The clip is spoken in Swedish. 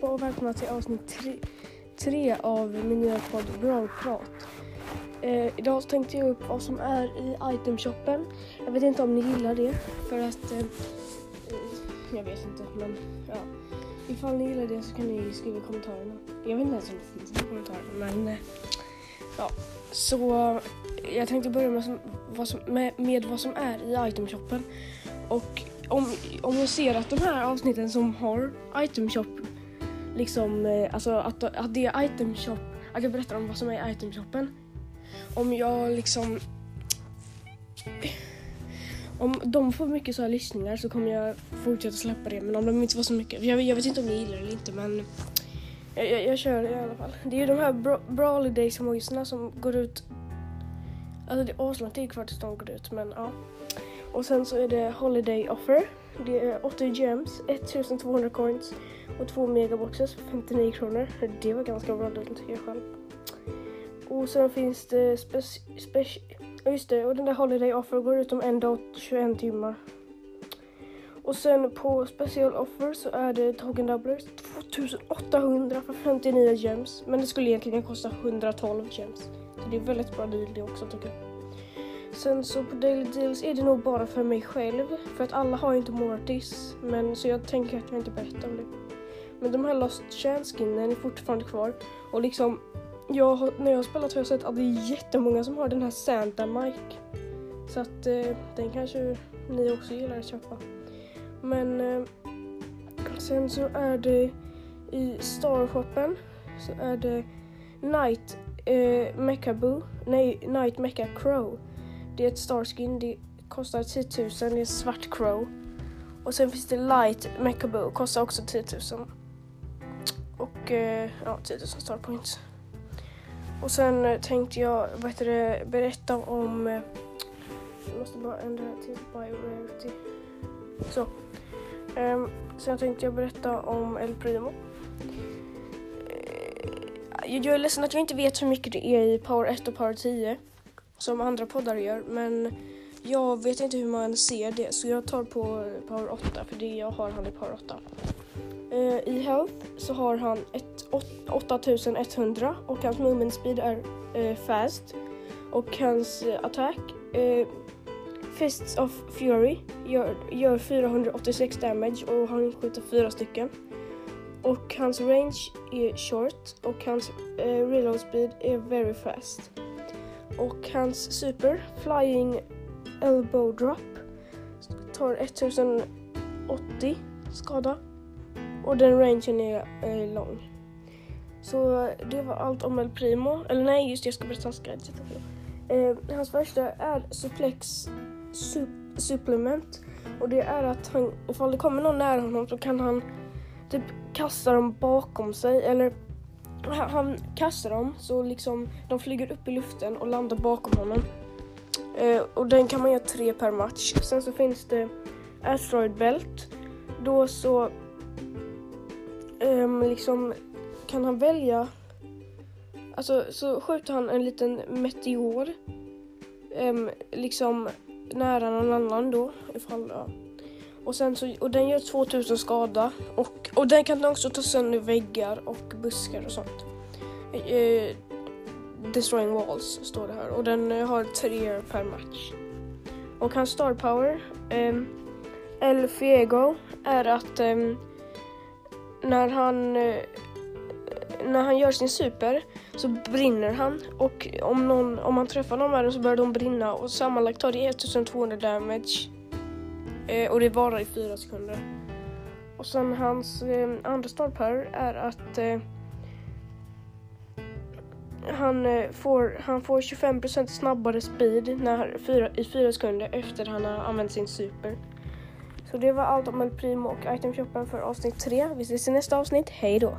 allihopa och välkomna till avsnitt tre, tre av min nya podd Brawlprat. Eh, idag så tänkte jag upp vad som är i itemshoppen. Jag vet inte om ni gillar det för att... Eh, eh, jag vet inte men ja. Ifall ni gillar det så kan ni skriva i kommentarerna. Jag vet inte ens om det finns några kommentarer men eh, ja. Så eh, jag tänkte börja med, som, vad som, med, med vad som är i itemshoppen. Och om, om jag ser att de här avsnitten som har itemshop, liksom, eh, alltså att, att det är item shop. att jag berättar om vad som är i itemshoppen. Om jag liksom, om de får mycket så här lyssningar så kommer jag fortsätta släppa det. Men om de inte får så mycket, jag, jag vet inte om ni gillar det eller inte men jag, jag, jag kör det i alla fall. Det är ju de här Bra Brawley Days emojisarna som går ut, alltså det är aslång tid kvar tills de går ut men ja. Och sen så är det Holiday Offer. Det är 80 gems, 1200 coins och två megaboxes för 59 kronor. Det var ganska bra deal tycker jag själv. Och sen finns det speci... just det, och den där Holiday Offer går ut om en dag och 21 timmar. Och sen på Special Offer så är det Token Doublers 2800 för 59 gems. Men det skulle egentligen kosta 112 gems. Så det är väldigt bra deal det också tycker jag. Sen så på Daily Deals är det nog bara för mig själv. För att alla har ju inte Mortis. Men så jag tänker att jag inte berättar om det. Men de här Lost Chance skinnen är fortfarande kvar. Och liksom, jag, när jag har spelat har jag sett att det är jättemånga som har den här Santa Mike. Så att eh, den kanske ni också gillar att köpa. Men eh, sen så är det i Starshoppen så är det Night eh, Mecha Boo, nej Night Mecha Crow. Det är ett Starskin, det kostar 10 000, det är en svart Crow. Och sen finns det Light Mechabo, kostar också 10 000. Och eh, ja, 10 000 Starpoints. Och sen eh, tänkte jag vad heter det, berätta om... Eh, jag måste bara ändra till Biorarity. Så. Ehm, um, sen tänkte jag berätta om El Primo. Uh, jag är ledsen att jag inte vet hur mycket det är i Power 1 och Power 10 som andra poddar gör men jag vet inte hur man ser det så jag tar på Power 8 för det jag har han i Power 8. Uh, I Health så har han 8100 och hans movement speed är uh, fast och hans uh, attack eh, Fists of Fury gör, gör 486 damage och han skjuter fyra stycken. Och hans range är short och hans eh, reload speed är very fast. Och hans super, Flying Elbow Drop, tar 1080 skada. Och den rangen är är lång. Så det var allt om El Primo. Eller nej, just det, jag ska berätta hans guide. Eh, hans första är Suplex sup Supplement. Och det är att han, ifall det kommer någon nära honom så kan han typ kasta dem bakom sig. Eller han kastar dem så liksom de flyger upp i luften och landar bakom honom. Eh, och den kan man göra tre per match. Sen så finns det Asteroid Belt. Då så eh, liksom kan han välja Alltså så skjuter han en liten meteor Eh, liksom nära någon annan då ifall ja. Och, sen så, och den gör 2000 skada. Och, och den kan också ta sönder väggar och buskar och sånt. Eh, destroying walls står det här. Och den eh, har tre per match. Och hans star power, eh, El Fiego, är att eh, när han eh, när han gör sin super så brinner han. Och om, någon, om man träffar någon med den så börjar de brinna. Och sammanlagt tar det 1200 damage. Eh, och det varar i fyra sekunder. Och sen hans eh, andra startpower är att eh, han, eh, får, han får 25% snabbare speed när, fyra, i fyra sekunder efter han har använt sin super. Så det var allt om El Primo och itemshoppen för avsnitt 3. Vi ses i nästa avsnitt. Hej då!